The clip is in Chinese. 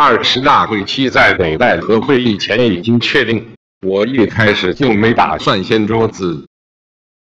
二十大会期在北戴河会议前已经确定我一开始就没打算掀桌子。